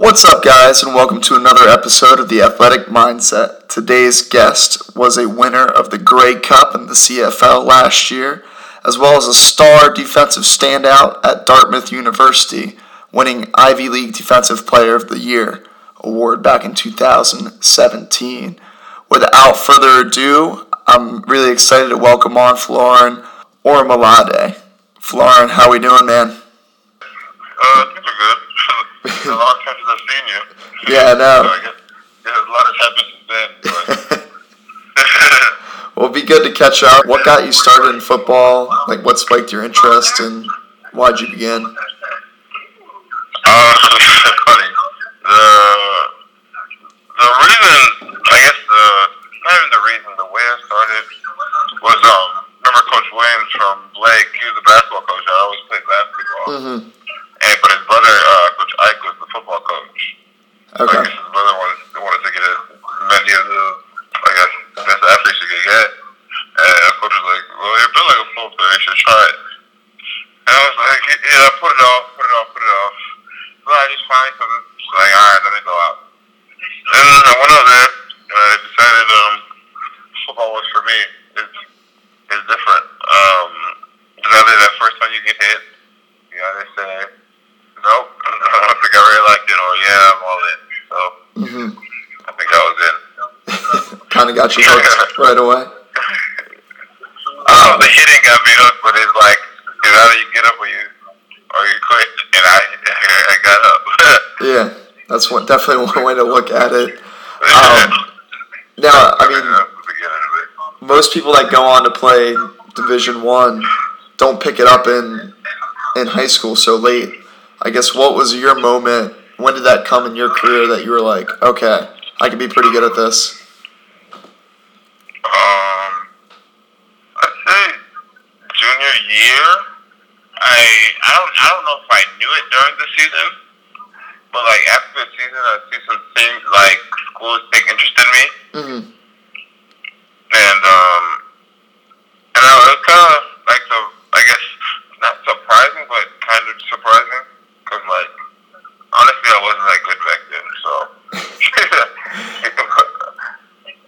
What's up, guys, and welcome to another episode of The Athletic Mindset. Today's guest was a winner of the Grey Cup in the CFL last year, as well as a star defensive standout at Dartmouth University, winning Ivy League Defensive Player of the Year award back in 2017. Without further ado, I'm really excited to welcome on Folarin Orimolade. Folarin, how we doing, man? Uh, things are good. A long time since I've seen you. Yeah, I know. So I guess, yeah, a lot has happened since then. But Well, it'd be good to catch up. What got you started in football? Like, what spiked your interest, and why'd you begin? uh, funny. The the reason, I guess, the not even the reason, the way I started was um. Remember Coach Williams from Blake? He was a basketball coach. I always played basketball. Mm-hmm. And but his brother, uh, Coach Ike, was the football coach. I Okay. guess his brother wanted, wanted to get as many of the, I guess, best athletes you could get. And coach was like, well, you're built like a football player. You should try it. And I was like, yeah, it off, put it off, put it off. Well, I just find something. She's like, all right, let me go out. And I went out there, and I decided um, football was for me. It's, it's different. Um, it's either that first time you get hit, you either say, nope, I don't think I really liked it, or yeah, I'm all in. So Mm-hmm. I think I was in. kind of got you hooked right away. Uh, the hitting got me hooked, but it's like, it's either you get up or you, or you quit. And I, I got up. Yeah, that's one definitely one way to look at it. Um, now, I mean, That's the beginning of it. most people that go on to play Division One don't pick it up in in high school so late. I guess what was your moment? When did that come in your career that you were like, okay, I can be pretty good at this? Um, I'd say junior year. I I don't I don't know if I knew it during the season, but like after the season, I see some things like schools take interest in me, Mm-hmm. and um, and I was kind of like the I guess not surprising, but kind of surprising because like honestly, I wasn't that good back then, so.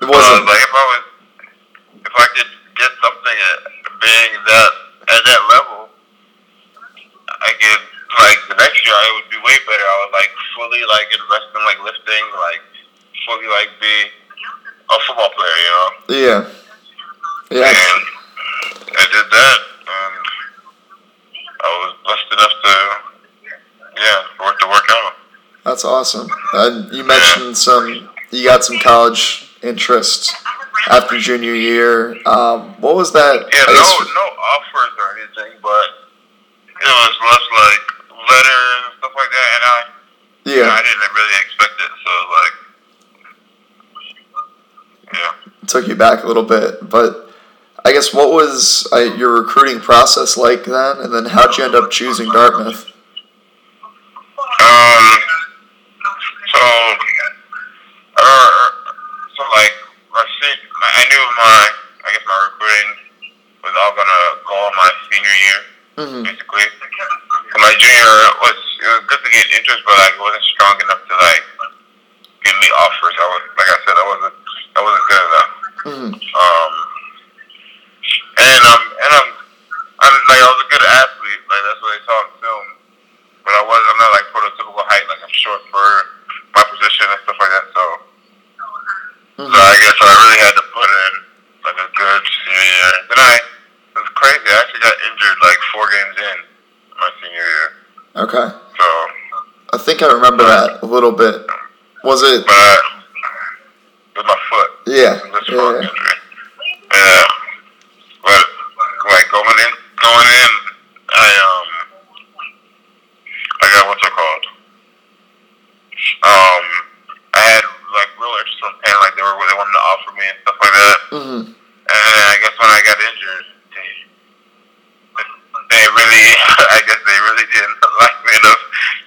It Well, wasn't. like if I was, if I could get something at being that at that level, I could like the next year I would be way better. I would like like invest in like lifting, like fully like be a football player, you know. Yeah. Yeah. And I did that, and I was blessed enough to, yeah, it to work out. That's awesome. And you mentioned some, you got some college interest after junior year. Um, what was that? Yeah, no, guess- no offers or anything, but it was less like letters and stuff like that, and I, yeah, I didn't really expect it, so like, yeah. took you back a little bit, but I guess what was uh, your recruiting process like then, and then how'd you end up choosing Dartmouth? Um, so, uh, so like, my I knew my, I guess my recruiting was all gonna go on my senior year. Mm-hmm. basically. So my junior was it was good to get interest, but like it wasn't strong enough to like give me offers. I was like I said, I wasn't I wasn't good enough. Mm-hmm. Um, and um and I'm I'm like I was a good athlete, like that's what they taught in film. But I was I'm not like prototypical height, like I'm short for my position and stuff like that. So so I guess I really had to put in like a good senior year. Then I it was crazy. I actually got injured like four games in my senior year. Okay, So, I think I remember that a little bit. Was it? but I, with my foot, Yeah. this yeah, foot yeah. injury. Yeah, but like going in, going in, I um, I got what's it called? Um, I had like real interest from Penn, like they were they wanted to offer me and stuff like that. Mm-hmm. And I guess when I got injured, they, they really, I guess they really didn't like me enough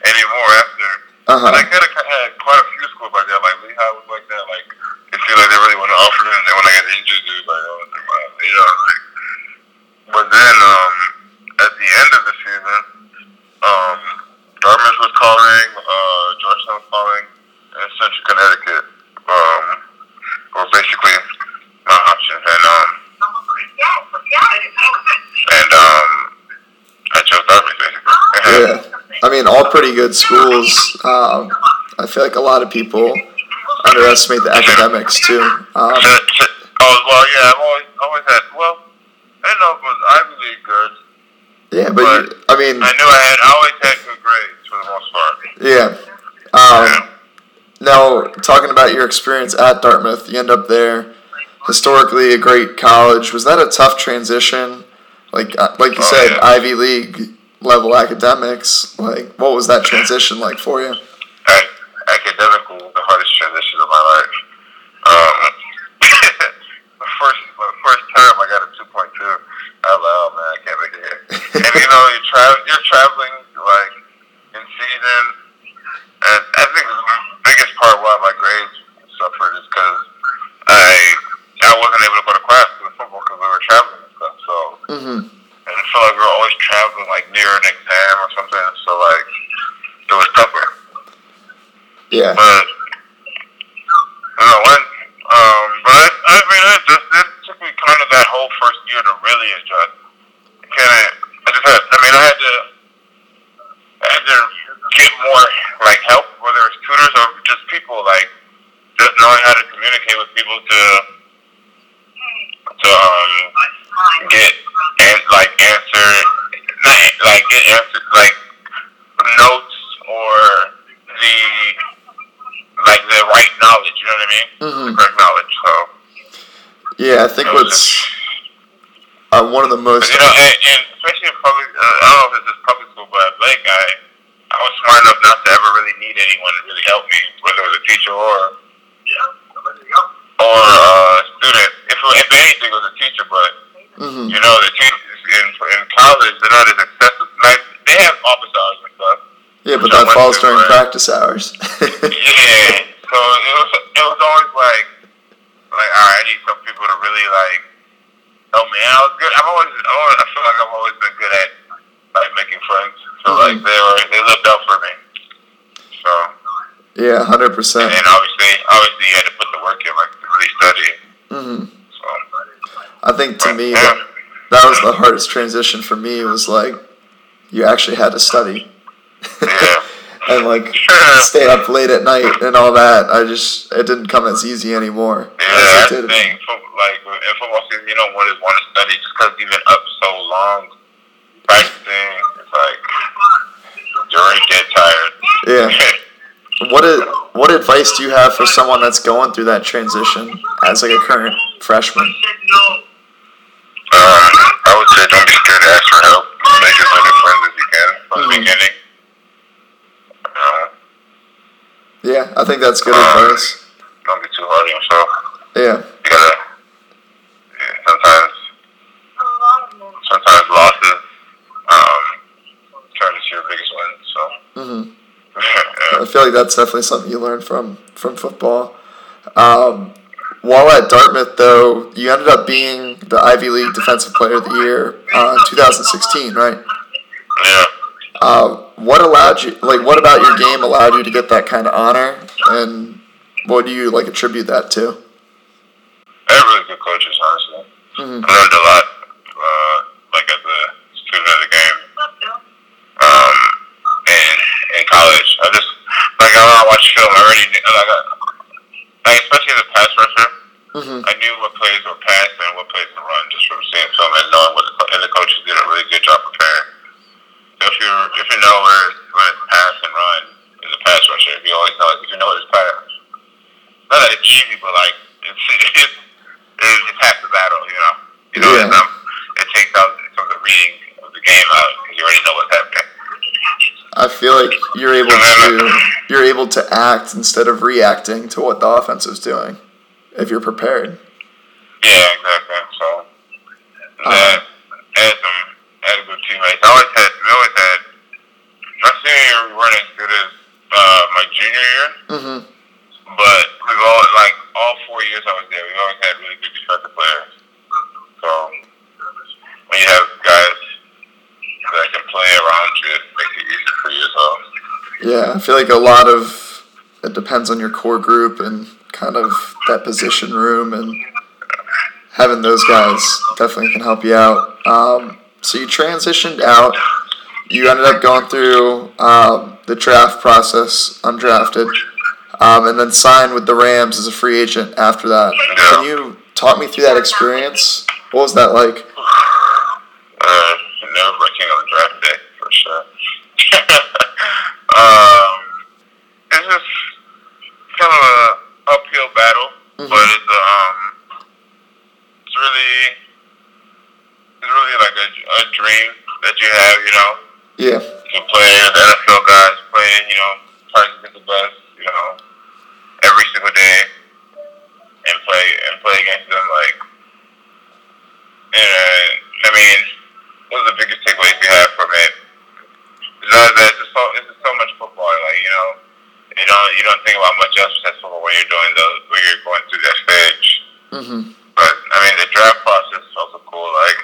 anymore after. Uh And I huh. could have had quite a few schools like that, like Lehigh was like that. Like it seemed like they really want to offer me, and then when I got injured, it was like, oh, wow, you know. Like, but then um, at the end of the season, um, Dartmouth was calling, uh, Georgetown was calling. pretty good schools. Um, I feel like a lot of people underestimate the academics too. Um, oh well, yeah, I've always always had. Well, I didn't know if it was Ivy League good. Yeah, but, but you, I mean, I knew I had. I always had good grades for the most part. Yeah. Um, yeah. Now, talking about your experience at Dartmouth, you end up there. Historically, a great college. Was that a tough transition? Like, uh, like you oh, said, yeah. Ivy League level academics. Like, what was that transition like for you? Academical, the hardest transition of my life. Um, the first, the first term, I got a two point two. Out loud, man, I can't make it here. and you know, you're traveling, you're traveling like in season, and I think the biggest part why my grades suffered is because I I wasn't able to go to class for the football because we were traveling and stuff. So. Mm-hmm and it felt like we were always traveling like near an exam or something. So like it was tougher. Yeah. But you know when um but I, I mean it just it took me kind of that whole first year to really adjust. Can I I just had I mean I had to I had to get more like help, whether it's tutors or just people like just knowing how to communicate with people to to um get and like answer like get answer like notes or the like the right knowledge. You know what I mean? Mm-hmm. The correct knowledge. So. Yeah, I think what's one most. You know, and, and especially in public. Uh, I don't know if this is public school, but at Blake, I I was smart enough not to ever really need anyone to really help me, whether it was a teacher or. Yeah, or a student. If, if anything, it was a teacher, but Mm-hmm. You know, the teachers in, in college, they're not as accessible. Like, they have office hours and stuff. Yeah, but that falls during practice hours. yeah. So it was, it was always like, like, all right, I need some people to really, like, help me. And I was good. I've always, I, always, I feel like I've always been good at, like, making friends. So, mm-hmm. like, they were, they lived up for me. So. Yeah, 100%. And obviously, obviously you had to put the work in, like, to really study. Mm-hmm. I think to me that, that was the hardest transition for me was like you actually had to study. Yeah. and like stay up late at night and all that. I just it didn't come as easy anymore. Yeah, that's the thing. like in football season, you don't want to want to study just because you've been up so long practicing. It's like you already get tired. Yeah. what is, what advice do you have for someone that's going through that transition as like a current freshman? Um, I would say don't be scared to ask for help. Make as many friends as you can from the beginning. Uh, yeah, I think that's good um, advice. Don't be too hard on yourself. Yeah. You gotta. Yeah, sometimes. Sometimes losses um, turn into your biggest win. So. Mm-hmm. yeah. I feel like that's definitely something you learn from from football. Um, while at Dartmouth, though, you ended up being the Ivy League Defensive Player of the Year uh, in 2016, right? Yeah. Uh, what allowed you, like, what about your game allowed you to get that kind of honor, and what do you like attribute that to? I had really good coaches, honestly. Mm-hmm. I learned a lot, uh, like as a student of the game, um, and in college. I just like I watch film. I already like, I, like especially as a pass rusher. Mm-hmm. I knew what plays were passed and what plays were run just from seeing film and knowing what the, and the coaches did a really good job preparing. So if you if you know where where it's pass and run as a pass rusher, if you always know if you know it's pass. Not that it's easy, but like it's it's it's, it's half the battle, you know. You know, yeah. um, it takes out some of the reading of the game out because you already know what's happening. I feel like you're able to you're able to act instead of reacting to what the offense is doing if you're prepared. Yeah, exactly. So, uh, that, had some had good teammates. I always had, we always had. My senior year, we weren't as good as uh, my junior year. Mm-hmm. But we've always like all four years I was there, we always had really good defensive players. So when you have guys that can play around you, Yeah, I feel like a lot of it depends on your core group and kind of that position room and having those guys definitely can help you out. Um, so you transitioned out. You ended up going through um, the draft process, undrafted, um, and then signed with the Rams as a free agent after that. Can you talk me through that experience? What was that like? Uh, nerve wracking on draft day. Um, it's just kind of a uphill battle, Mhm. but it's um, it's really, it's really like a, a dream that you have, you know, Yeah. to play with NFL guys, play, you know, try to the best, you know, every single day, and play and play against them. Like, and uh, I mean, are the biggest takeaways you have from it. It's not that it's just so it's just so much football. Like, you know, you don't you don't think about much else when you're doing the when you're going through that stage. hmm But I mean, the draft process is also cool. Like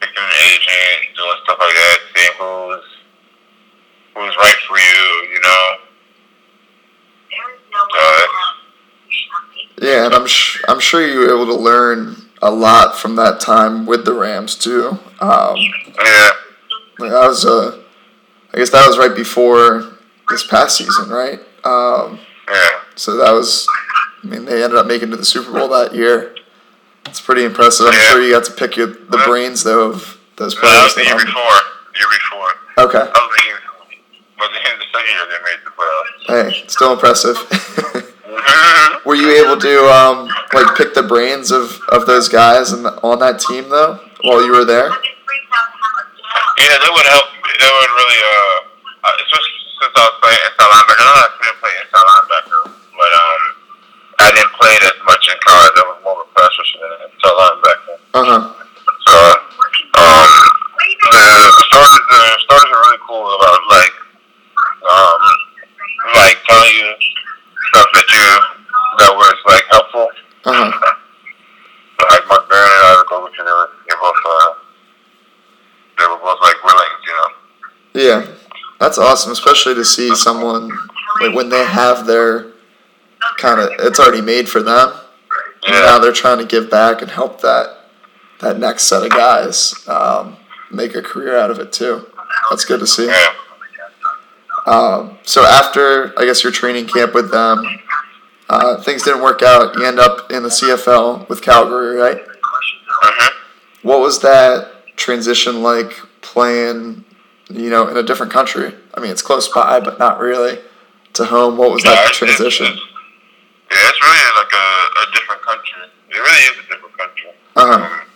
picking an agent, doing stuff like that, seeing who's who's right for you. You know. Uh, Yeah, and I'm sh- I'm sure you were able to learn a lot from that time with the Rams too. Um, yeah. like that was uh, I guess that was right before this past season, right? Um, Yeah. So that was, I mean, they ended up making it to the Super Bowl that year. It's pretty impressive. I'm Yeah. sure you got to pick your, the Yeah. brains though of those No, that was players. the year before. The year before. Okay. That was the year. But the, the second year they made the playoffs. Hey, still impressive. Mhm. Were you able to um, like pick the brains of, of those guys and on that team though while you were there? Yeah, that would help. That would really, uh, uh, especially since I was playing inside linebacker. I know I couldn't play inside linebacker, I didn't play it as much in college. I was more of a pass rusher than an inside linebacker. Uh huh. So, um, the, the starters, the starters are really cool about like, um, like telling you stuff that you that was like helpful. Uh huh. Like Mark Barron and I would go with you. They were, they both, uh, they were both like willing, you know. Yeah, that's awesome, especially to see someone like when they have their kind of it's already made for them. And now they're trying to give back and help that that next set of guys um, make a career out of it too. That's good to see. Yeah. Um, so after I guess your training camp with them, uh, things didn't work out. You end up in the CFL with Calgary, right? Mm-hmm. What was that transition like playing, you know, in a different country? I mean, it's close by, but not really to home. What was Yeah, that transition? Yeah, it's really like a, a different country. It really is a different country. Uh-huh. Um,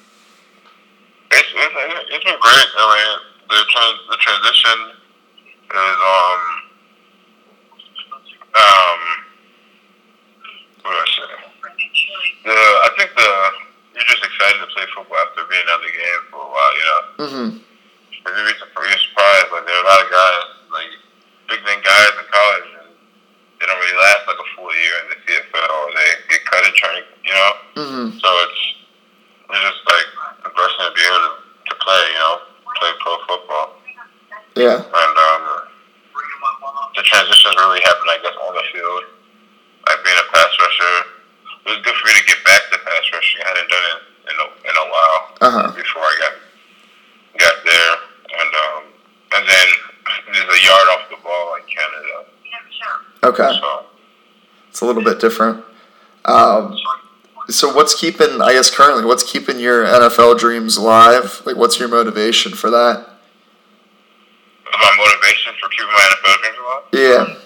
it's, it's, it's been great. I mean, the trans, the transition is um um what do I say? The I think the you're just excited to play football after being out of the game for a while. You know, Mm-hmm. and you'd be surprised. You're surprised. Like there are a lot of guys, like big name guys in college, and they don't really last like a full year in the CFL, or they get cut in training. You know. Mm-hmm. So it's it's just like a blessing to be able to, to play, you know, play pro football. Yeah. And um, the transitions really happened, I guess, on the field. Like being a pass rusher, it was good for me to get back to pass rushing. I hadn't done it in a, in a while Uh huh. before I got got there, and um, and then there's a yard off the ball in Canada. Okay. So It's a little bit different. Um, so what's keeping? I guess currently, what's keeping your NFL dreams alive? Like, what's your motivation for that? my motivation for keeping my NFL dreams alive. Yeah.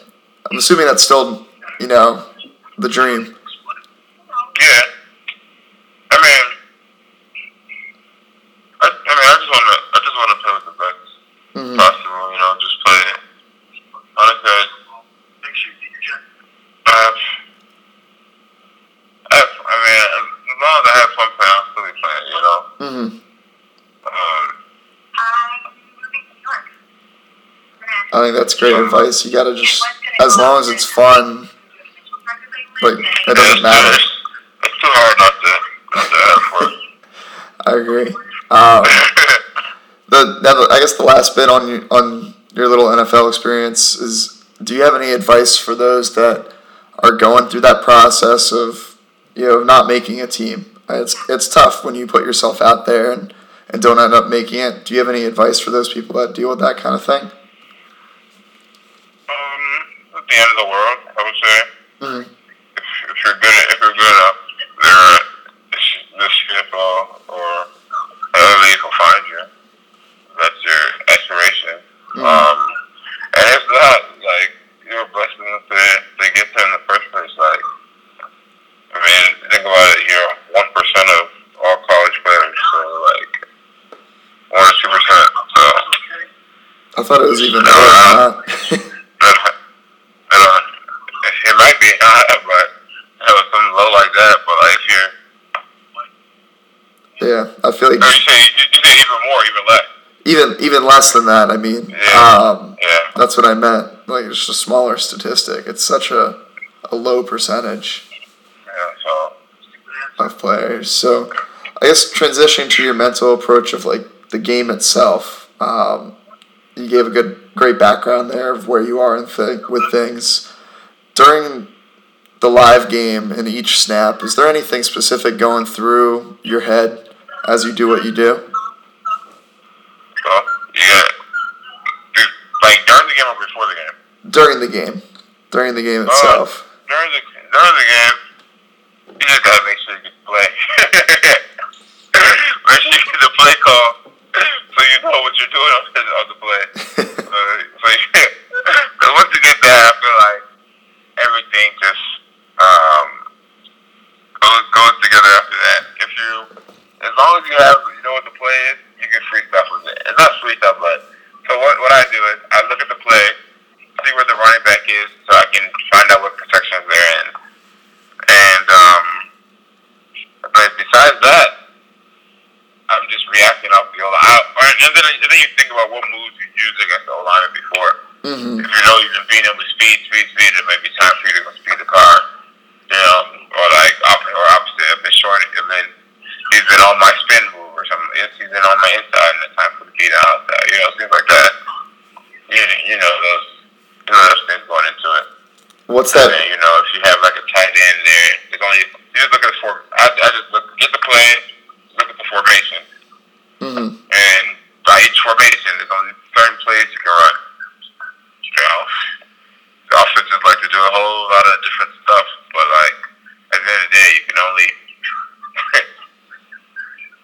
I'm assuming that's still, you know, the dream. Yeah. I mean, I, I mean, I just want to, I just want to play with the best hmm possible. You know, just play. Honestly, I, I have, I have, I mean, as long as I have fun playing, I'll still be playing. Hmm Um, I think that's great advice. You gotta just, as long as it's fun, like it doesn't matter. It's, too hard not to, not to have fun. I agree. Um, the now the, I guess the last bit on your, on your little NFL experience is: Do you have any advice for those that are going through that process of you know not making a team? It's it's tough when you put yourself out there and, and don't end up making it. Do you have any advice for those people that deal with that kind of thing? Um, the end of the world. I would say. Mhm. If, if you're good, if you're good enough, there, this the CFL or another league will find you. That's your aspiration. Mhm. Um, and it's not like you're blessing if they they get there in the first place. Like, I mean, think about it. You're one percent of all college players, so like one or two percent. So. I thought it was even more than uh, it might be high, but it was something low like that. But like if you're, yeah, I feel like or you say you, you say even more, even less. even even less than that. I mean, Yeah. um, Yeah. that's what I meant. Like it's just a smaller statistic. It's such a a low percentage players. So I guess transitioning to your mental approach of like the game itself. Um, you gave a good, great background there of where you are and th- with things during the live game in each snap. Is there anything specific going through your head as you do what you do? dude, like during the game or before the game. During the game, during the game Uh, itself. during the during the game, you just gotta make sure you get the play. make sure you get the play call, so you know what you're doing on the, on the play. Uh, so yeah, once you get that, I feel like everything just um goes goes together after that. If you, as long as you have you know what the play is, you can free stuff with it. It's not free stuff, but so what what I do is I look at the play, see where the running back is, so I can find out what protections they're in, and um, but besides that. I'm just reacting off the O line. And then, and then you think about what moves you used against the line before hmm if you know you've been beating him with speed, speed, speed, it might be time for you to go speed the car. You know, or like op- or opposite, if it's short, and then he's been on my spin move or something. He's been on my inside, and it's time for the beat outside. You know, things like that. You, you know those, you know those things going into it. What's that? then, you know, if you have like a tight end there, it's only you just look at the form. I, I just look get the play, look at the formation, hmm and by each formation, there's only certain plays you can run. You know, the offenses like to do a whole lot of different stuff, but like at the end of the day, you can only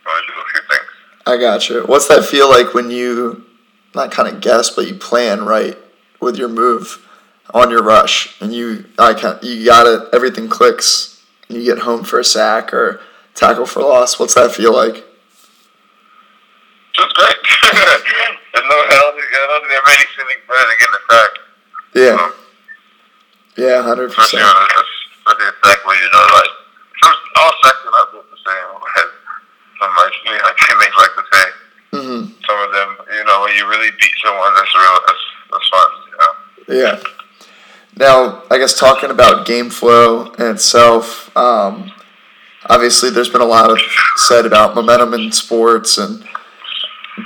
only do a few things. I gotcha. What's that feel like when you not kind of guess, but you plan right with your move on your rush, and you I can you got it, everything clicks, and you get home for a sack or tackle for loss. What's that feel like? Just great. There's no, I don't think, I don't think there are many feelings better than getting a sack. Yeah, Um, yeah, hundred percent. on a, especially a sack where you know, like some, all sacks are not built the same. But some like you know, teammates like to say. hmm some of them, you know, when you that's real. That's that's fun. You know? Yeah. Now, I guess talking about game flow in itself, um, obviously there's been a lot of said about momentum in sports and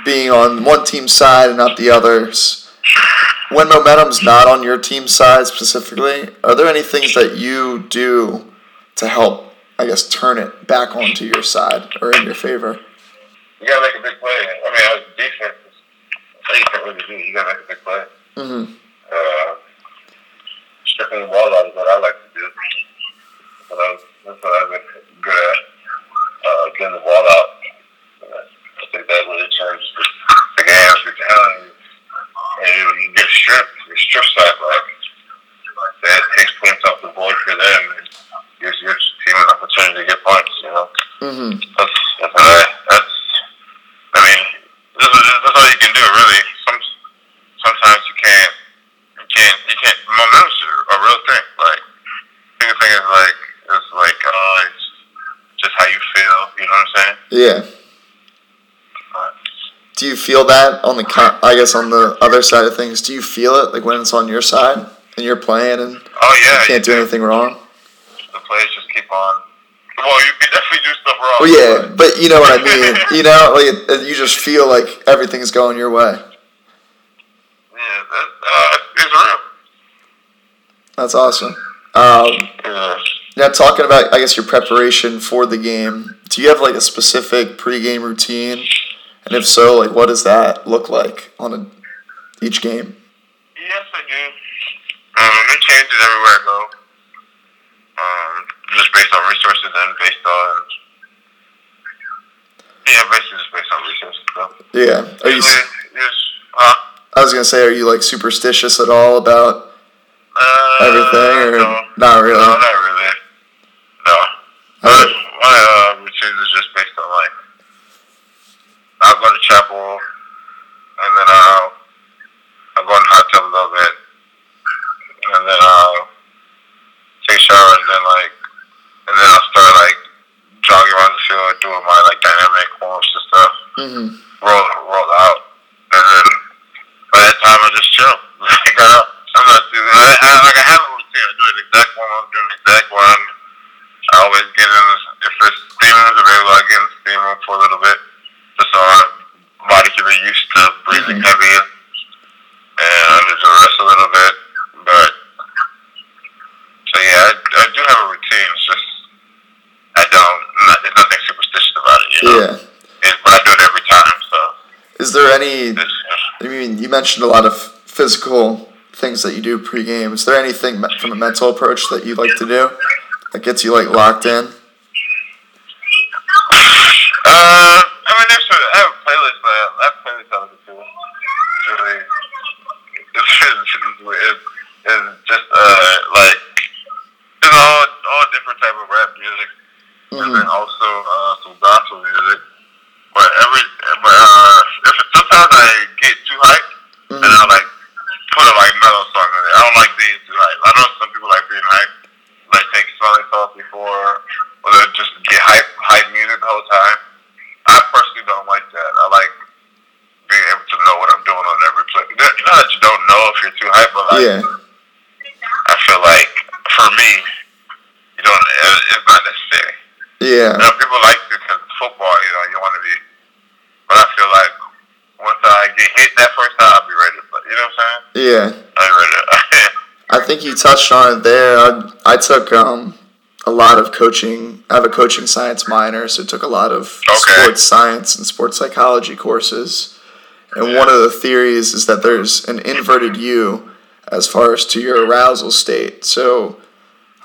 being on one team's side and not the others. When momentum's not on your team's side specifically, are there any things that you do to help, I guess, turn it back onto your side or in your favor? You gotta make a big play. I mean, as a defense, that's all you can't really do. You gotta make a big play. Mm-hmm. Uh, stripping the ball out is what I like to do. But I, that's what I've been good at. Uh, getting the ball out. Uh, I think that really changes the, game every time. And you, you get stripped, your strip side like that takes points off the board for them and gives your team an opportunity to get points. You know. Mm-hmm. That's that's right. That's I mean, this is, that's all you can do really. Some sometimes you can't you can't you can't momentum's a real thing. Like the thing is like it's like uh it's just how you feel, you know what I'm saying? Yeah. Do you feel that on the con- I guess on the other side of things? Do you feel it like when it's on your side and you're playing and oh yeah, you can't do anything wrong? the plays just keep on well, you can definitely do stuff wrong. Well, yeah, but you know what I mean. You know, like you just feel like everything's going your way. Yeah, that, uh, it's real. That's awesome. Um, Yeah. now talking about, I guess your preparation for the game. Do you have like a specific pregame routine? And if so, like what does that look like on a, each game? Yes, I do. Um, it changes everywhere I go. Um, just based on resources and based on yeah, basically just based on resources. So. Yeah. Are you? Yes, huh? I was gonna say, are you like superstitious at all about Uh, everything, or no. not really? No, not really. No. My, uh, routines is just based on like I'll go to chapel and then I'll I'll go in hot tub a little bit and then I'll take a shower and then like and then I'll start like jogging around the field doing my like dynamic forms and stuff. hmm Roll roll out. And then by that time I just chill. Like I don't I'm not too I, I like I have a routine. I do an exact one, I'm doing an exact one. I always get in if there's steam rooms available, I get in the steam room for a little bit. Just so my body can be used to breathing Mhm. heavy and I just rest a little bit. But so yeah, I, I do have a routine. It's just I don't not, there's nothing superstitious about it, you know. Yeah. It, but I do it every time, so Is there any? it's I mean, you mentioned a lot of physical things that you do pre-game. Is there anything from a mental approach that you like to do that gets you like locked in? Uh, I mean, there's a, I have a playlist, but I have a playlist I listen to. It's really, it's, it's, it's, it's just, uh, like, it's all, all different type of rap music, and then hmm also, uh, some gospel music. But every, but, uh, if it, sometimes I get too hyped, and hmm I like, put a, like, mellow song in there. I don't like being too hyped. I know some people like being hyped, like, take smelling salts before, or they just get hype, hype music the whole time. I personally don't like that. I like being able to know what I'm doing on every play. Not that you don't know if you're too hype, but like Yeah. I feel like for me, you don't. it- It's not necessary. Yeah. You know, people like it because it's football. You know, you want to be. But I feel like once I get hit that first time, I'll be ready to play. You know what I'm saying? Yeah. I'll be ready. To, I think you touched on it there. I, I took um, a lot of coaching. I have a coaching science minor, so I took a lot of Okay. sports science and sports psychology courses. And one of the theories is that there's an inverted U as far as to your arousal state. So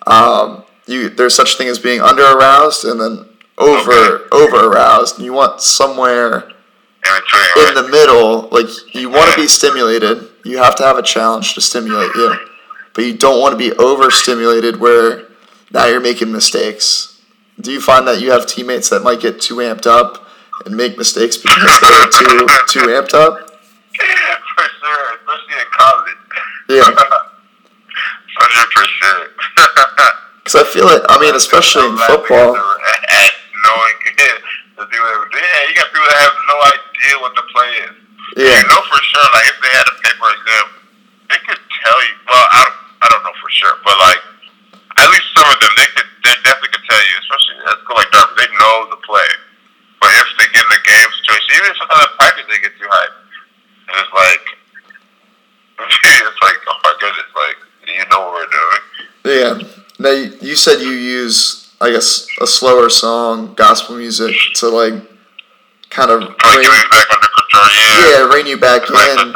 um, you there's such thing as being under aroused and then over Okay. over aroused. And you want somewhere in the middle, like you want to be stimulated. You have to have a challenge to stimulate you, but you don't want to be overstimulated where now you're making mistakes. Do you find that you have teammates that might get too amped up and make mistakes because they're too too amped up? For sure, especially in college. Yeah. Hundred percent. Because I feel it. I mean, especially in football. Knowing the people that, yeah, you got people that have no idea what the play is. Yeah. You know for sure, like if they had a paper exam, they could tell you. Well, I don't, I don't know for sure, but like at least some of them, they could, they definitely could tell you. Especially at school like Dartmouth, they know the play. But if they get in a game situation, even sometimes in practice they get too hyped, and it's like, it's like, oh my goodness, like you know what we're doing. Yeah. Now you, said you use, I guess, a slower song, gospel music to like kind of rein, back under control. Yeah. yeah rein you back in.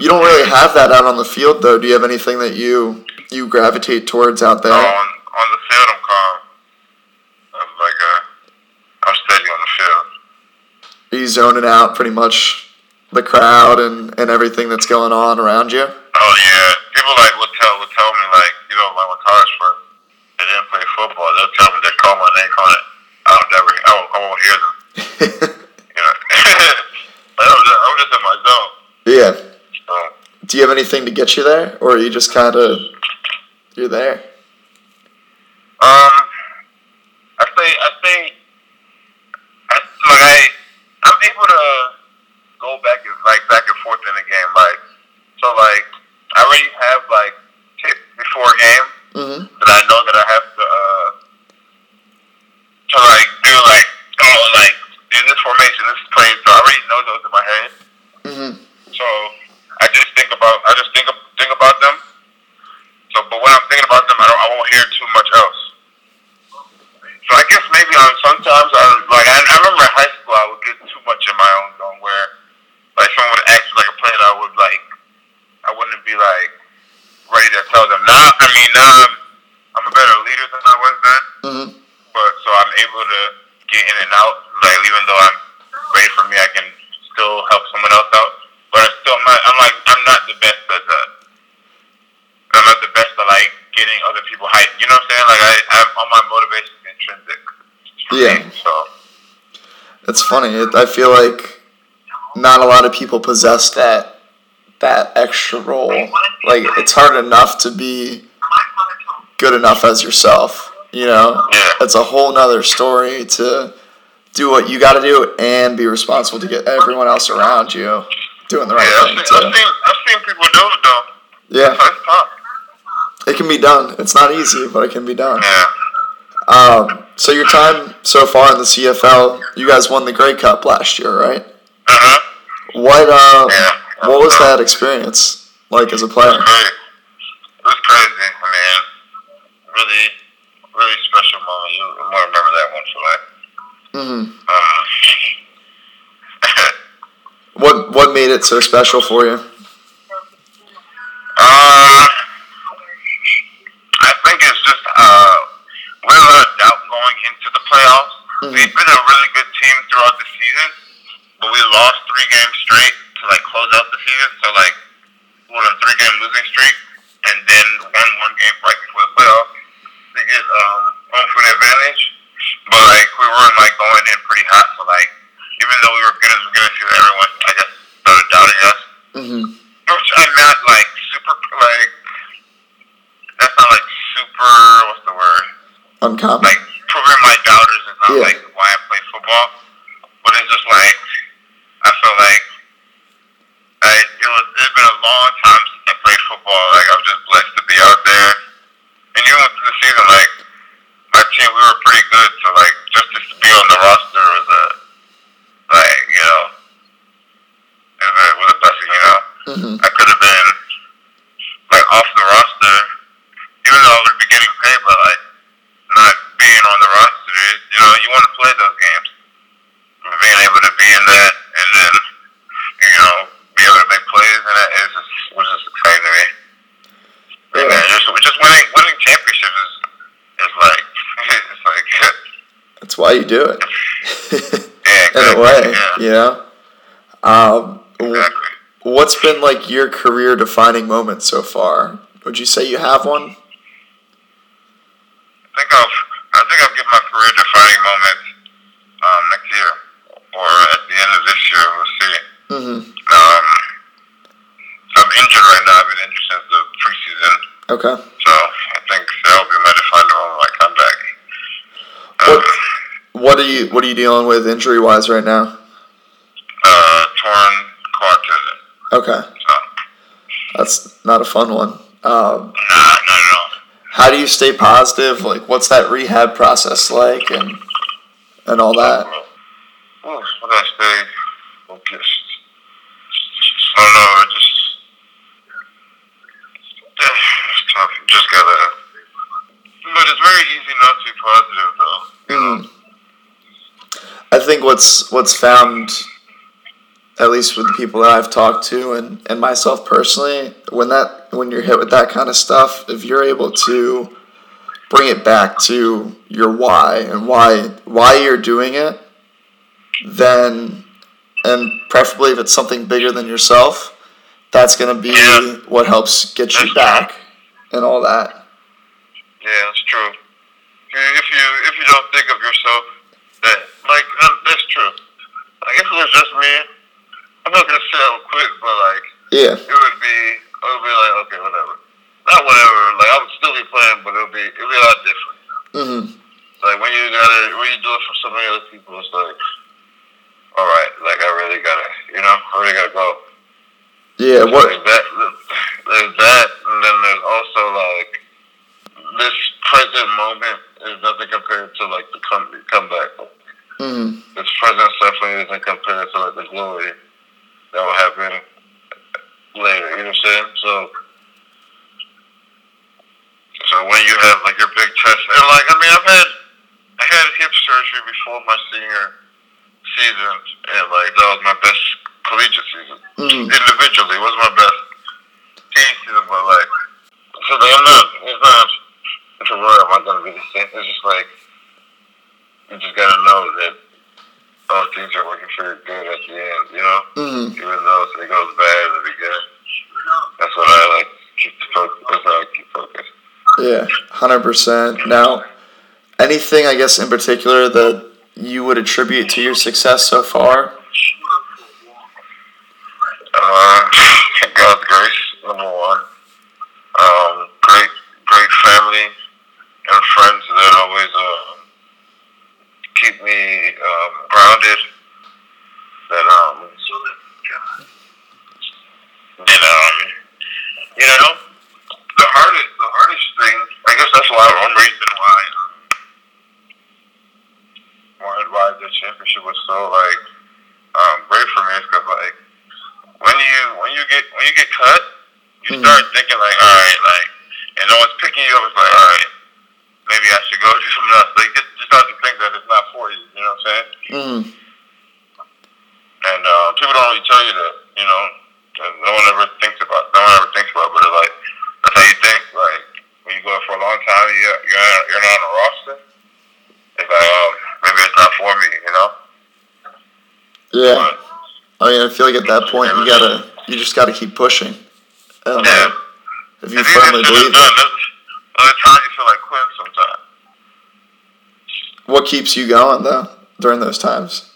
You don't really have that out on the field, though. Do you have anything that you you gravitate towards out there? On on the field, I'm calm. I'm like uh, I'm steady on the field. Are you zoning out pretty much the crowd and, and everything that's going on around you? Oh yeah, people like will tell will tell me like you know like when college for they didn't play football. They'll tell me they call my name, call it. I don't never. I won't, I won't hear them. You know. I'm, just, I'm just in my zone. yeah. So Do you have anything to get you there, or you just kind of you're there? um, I say I say I like I I'm able to go back and like back and forth in the game. Like so like I already have like tips before a game. Mm-hmm. that I know that I have to uh to like do like oh like in this formation, this play. So I already know those in my head. Mm-hmm. So I just think about I just think think about them. So but when I'm thinking about them, I don't I won't hear too much else. So I guess maybe on sometimes I like I, I remember in high school I would get too much in my own zone where like someone would ask me like a play that I would like I wouldn't be like ready to tell them. Now I mean Mm-hmm. But so I'm able to get in and out. Like even though I'm ready for me, I can still help someone else out. But I still, I'm, not, I'm like, I'm not the best at that. I'm not the best at like getting other people hyped. You know what I'm saying? Like I, all my motivation is intrinsic. Yeah. me, So It's funny. It, I feel like not a lot of people possess that that extra role. Like it's hard enough to be good enough as yourself. You know, Yeah. it's a whole nother story to do what you got to do and be responsible to get everyone else around you doing the right yeah, I've thing seen, I've seen, I've seen people do it though. Yeah, So it's tough. It can be done. It's not easy, but it can be done. Yeah. Um, so your time so far in the CFL, you guys won the Grey Cup last year, right? Uh huh. What uh, Yeah. what was that experience like as a player? It was, Great. It was crazy. I mean, really, really special moment. You will remember that one for life. hmm Um, What what made it so special for you? uh, I think it's just uh, we had a lot of doubt going into the playoffs. Mhm. We've been a really good team throughout the season, but we lost three games straight to like close out the season. So like, we won a three game losing streak, and then won one game right before the playoffs to get um home field advantage. But like we weren't like going in pretty hot, so like even though we were good as we were gonna see everyone, I guess started doubting us. hmm Which I'm not like super like that's not like super what's the word? Uncommon. Like proving my doubters is not Yeah. like why I play football. But it's just like I feel like I it was it's been a long time since I played football. Like I'm just blessed to be out there. And even with the season, like my team we were pretty good, so like just to be on the roster was a like, you know it was a, it was a blessing, you know. hmm I could have been like off the roster, even though I would be getting paid, but like not being on the roster, is- you know, you want to play those games. And Being able to be in that and then you know be able to make plays and that is just was just exciting to me. And Yeah. then just just winning winning championships is is like it's like That's why you do it. yeah In a exactly, way, yeah you know. Um, w- exactly. what's been like your career defining moment so far? Would you say you have one? I think I'll I think I'll get my career defining moment um, next year or at the end of this year. We'll see. hmm Um, so I'm injured right now. I've been injured since the preseason, Okay. so I think that'll be my defining moment when I come back. Um, What what are you what are you dealing with injury wise right now? uh, torn quad tendon. Okay, that's not a fun one. Um, nah, not at all. how do you stay positive? Like, what's that rehab process like, and and all that? Oh, what I say? Focused. I don't know. Just it's tough. You just gotta. But it's very easy not to be positive, though. Mm. I think what's what's found, at least with the people that I've talked to and, and myself personally, when that when you're hit with that kind of stuff, if you're able to bring it back to your why and why why you're doing it, then and preferably if it's something bigger than yourself, that's gonna be Yeah. what helps get you That's back and all that. Yeah, that's true. If you if you, don't think of yourself that like um, that's true. Like if it was just me, I'm not gonna say I would quit, but like Yeah. it would be it would be like okay, whatever. Not whatever. Like I would still be playing, but it would be it would be a lot different. Mm-hmm. Like when you gotta when you do it for so many other people, it's like, all right, like I really gotta, you know, I really gotta go. Yeah. What? There's that, there's that, and then there's also like this present moment is nothing compared to like the come comeback. Mm-hmm. This present definitely isn't compared to like the glory that will happen later. You know what I'm saying? So. So when you have like your big test, and like I mean, I've had I had hip surgery before my senior season, and like that was my best collegiate season. Mhm. Individually, it was my best team season, but like so like, I'm not it's not it's a world, am not gonna be the same? It's just like you just gotta know that all things are working for your good at the end, you know? Mm-hmm. Even though it goes bad in the beginning. That's what I like keep the focus that's how I keep focus. Yeah, hundred percent. Now, anything I guess in particular that you would attribute to your success so far? Uh, God's grace, number one. Um, great, great family and friends that always uh, keep me um, grounded. That um, and um, you know, the hardest, the hardest thing. I guess that's why one reason why um, why why the championship was so like um, great for me is because like when you when you get when you get cut, you Mhm. start thinking like, all right, like, and no one's picking you up. It's like, all right, maybe I should go do something else. Like, just you start to think that it's not for you. You know what I'm saying? Mm-hmm. And uh, people don't really tell you that. You know, and no one ever thinks about. No one ever thinks about. it, But it's like that's how you think. Like when you go for a long time, you you're not, you're not on a roster. It's like, oh, maybe it's not for me. You know? Yeah. But, I mean, I feel like at that point you gotta, you just gotta keep pushing. And, yeah. if you firmly believe it, there's times you feel like quitting sometimes. what keeps you going though during those times?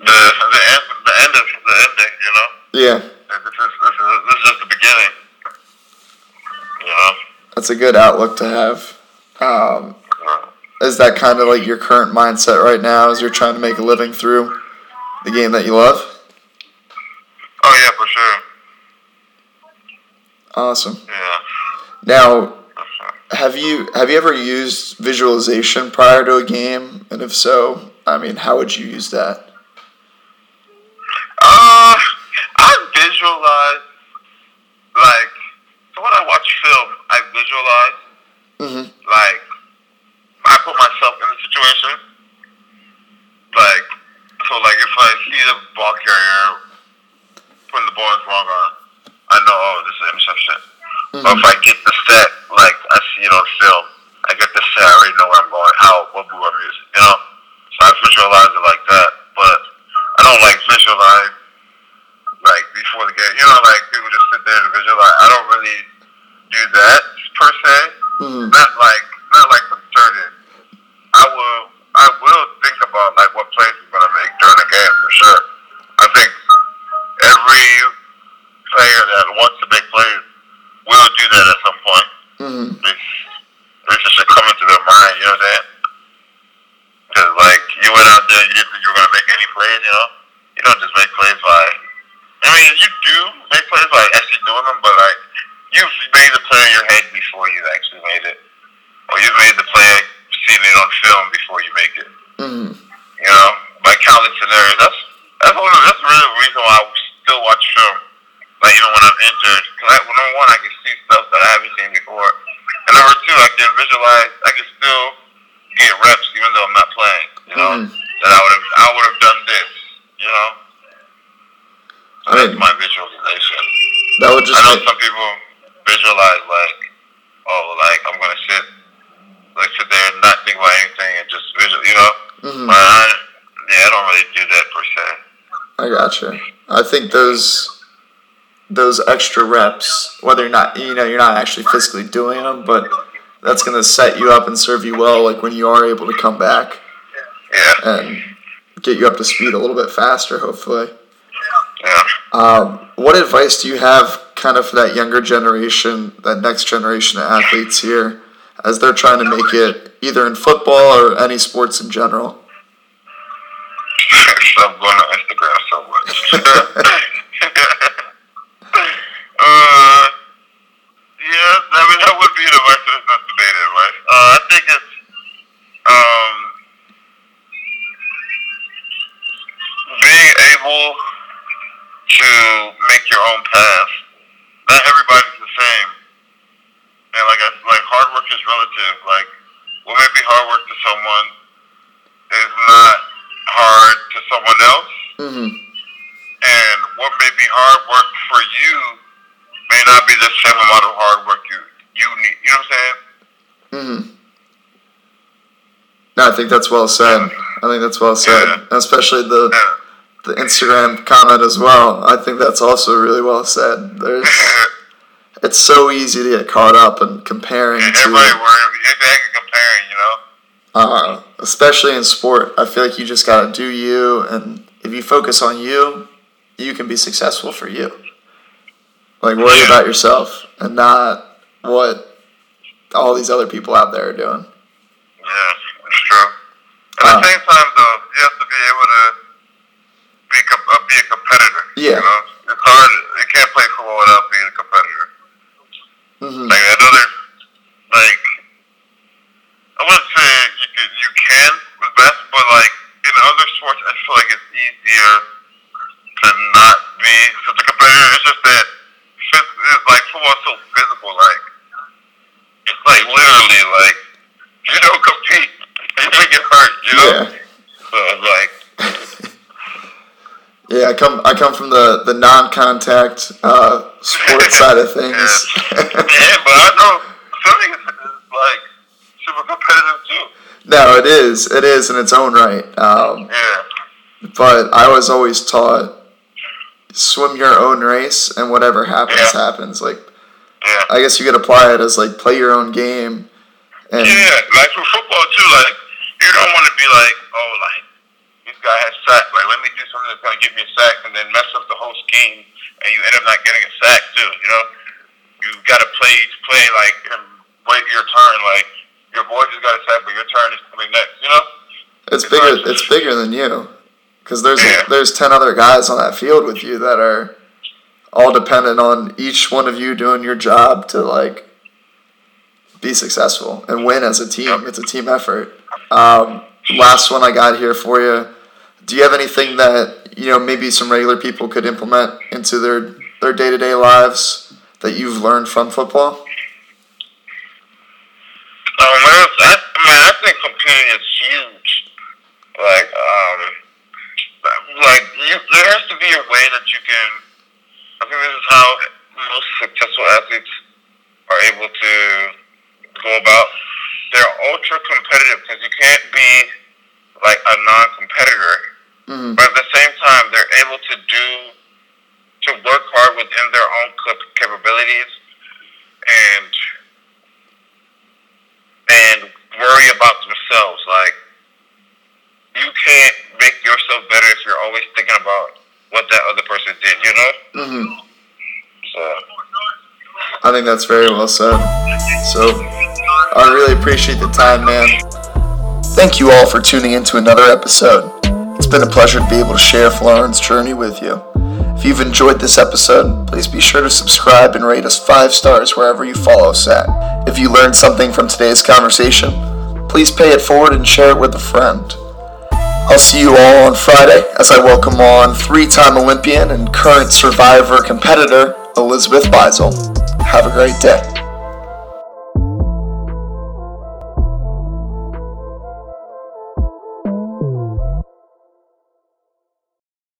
The the end the end is the ending, you know. Yeah, This is this is this is just the beginning. You know. that's a good outlook to have. Um, is that kind of like your current mindset right now as you're trying to make a living through the game that you love? Oh yeah, for sure. Awesome. Yeah. Now, have you have you ever used visualization prior to a game? And if so, I mean, how would you use that? Uh, I visualize like so when I watch film, I visualize Mm-hmm. like I put myself in the situation. Like so, like if I see the ball carrier putting the ball in his wrong arm, I know oh this is an interception. Or if mm-hmm. I get the set, like I see it on film, I get the set. I already know where I'm going. How what move I'm using, you know. So I visualize it like that, but I don't like visualize like before the game. You know, like people just sit there and visualize. I don't really do that per se Mm-hmm. not like not like concerted. I will I will think about like what plays we're gonna make during the game for sure. I think every player that wants to make plays will do that at some point. Mm-hmm. This this just should come into their mind. You know what I'm saying? Because like you went out there, you didn't think you were gonna make any plays. You know, you don't just make plays by. I mean, you do make plays by actually doing them, but like you've made the play in your head before you actually made it, or you've made the play seeing it on film before you make it. Mm-hmm. You know, by countless scenarios. That's that's one. Of, that's really the reason why I still watch film. Like even when I'm injured, because well, number one, I can see stuff that I haven't seen before, and number two, I can visualize. I can still get reps even though I'm not playing. You know, Mhm. that I would have I would have done this. You know, so I that's mean- my visualization. That would just I know make, some people visualize like, oh, like I'm gonna sit, like sit there and not think about anything and just visual, you know. Mhm. But I, yeah, I don't really do that per se. I gotcha. I think those those extra reps, whether you're not you know you're not actually physically doing them, but that's gonna set you up and serve you well, like when you are able to come back Yeah, and get you up to speed a little bit faster, hopefully. yeah. Um, what advice do you have, kind of for that younger generation, that next generation of athletes here, as they're trying to make it either in football or any sports in general? Stop going on Instagram so much. uh, yeah, I mean that would be the advice that's not debated, right? Uh, I think it's um being able to make your own path. Not everybody's the same, and like I, like hard work is relative. Like what may be hard work to someone is not hard to someone else, Mm-hmm. and what may be hard work for you may not be the same amount of hard work you you need. You know what I'm saying? Mm-hmm. No, I think that's well said. I think that's well said, Yeah. especially the Yeah. the Instagram comment as well. I think that's also really well said. There's, it's so easy to get caught up in comparing Everybody to, worried. You're comparing, you know. uh, especially in sport. I feel like you just gotta do you, and if you focus on you, you can be successful for you. Like worry Yeah. about yourself and not what all these other people out there are doing. Yeah, it's true. At Uh, the same time, though, you have to be able to be uh, be a competitor. Yeah. You know, it's hard. You can't play football without being a competitor. Hmm Like I know like I wouldn't say you can, you can with basketball, but like in other sports, I feel like it's easier to not be such a competitor. It's just that phys- it's like football's so physical. Like it's like literally like you don't compete, you get hurt. You know. Yeah. So like Yeah, I come I come from the the non-contact uh, sports side of things. yeah, but I know swimming is, like super competitive too. no, it is it is in its own right. Um, Yeah. but I was always taught swim your own race and whatever happens Yeah. happens. Like Yeah. I guess you could apply it as like play your own game. And Yeah, like for football too, like you don't want to be like, oh, like guy has sack. Like let me do something that's gonna get me a sack, and then mess up the whole scheme, and you end up not getting a sack too. You know, you got to play each play like and wait your turn. Like your boy just got a sack, but your turn is coming next. You know? it's bigger it's bigger than you because there's Yeah. there's 10 other guys on that field with you that are all dependent on each one of you doing your job to like be successful and win as a team it's a team effort um, last one i got here for you do you have anything that you know maybe some regular people could implement into their their day-to-day lives that you've learned from football Um, I, I, I mean, I think competing is huge. Like, um, like you, there has to be a way that you can. I think this is how most successful athletes are able to go about. They're ultra competitive because you can't be like a non-competitor, Mhm. but at the same time, they're able to do to work hard within their own capabilities and and worry about themselves. Like you can't make yourself better if you're always thinking about what that other person did. You know. Mm-hmm. So i think that's very well said so I really appreciate the time, man. Thank you all for tuning in to another episode. It's been a pleasure to be able to share Folarin's journey with you. If you've enjoyed this episode, please be sure to subscribe and rate us five stars wherever you follow us at. If you learned something from today's conversation, please pay it forward and share it with a friend. I'll see you all on Friday as I welcome on three time Olympian and current survivor competitor Elizabeth Beisel. Have a great day.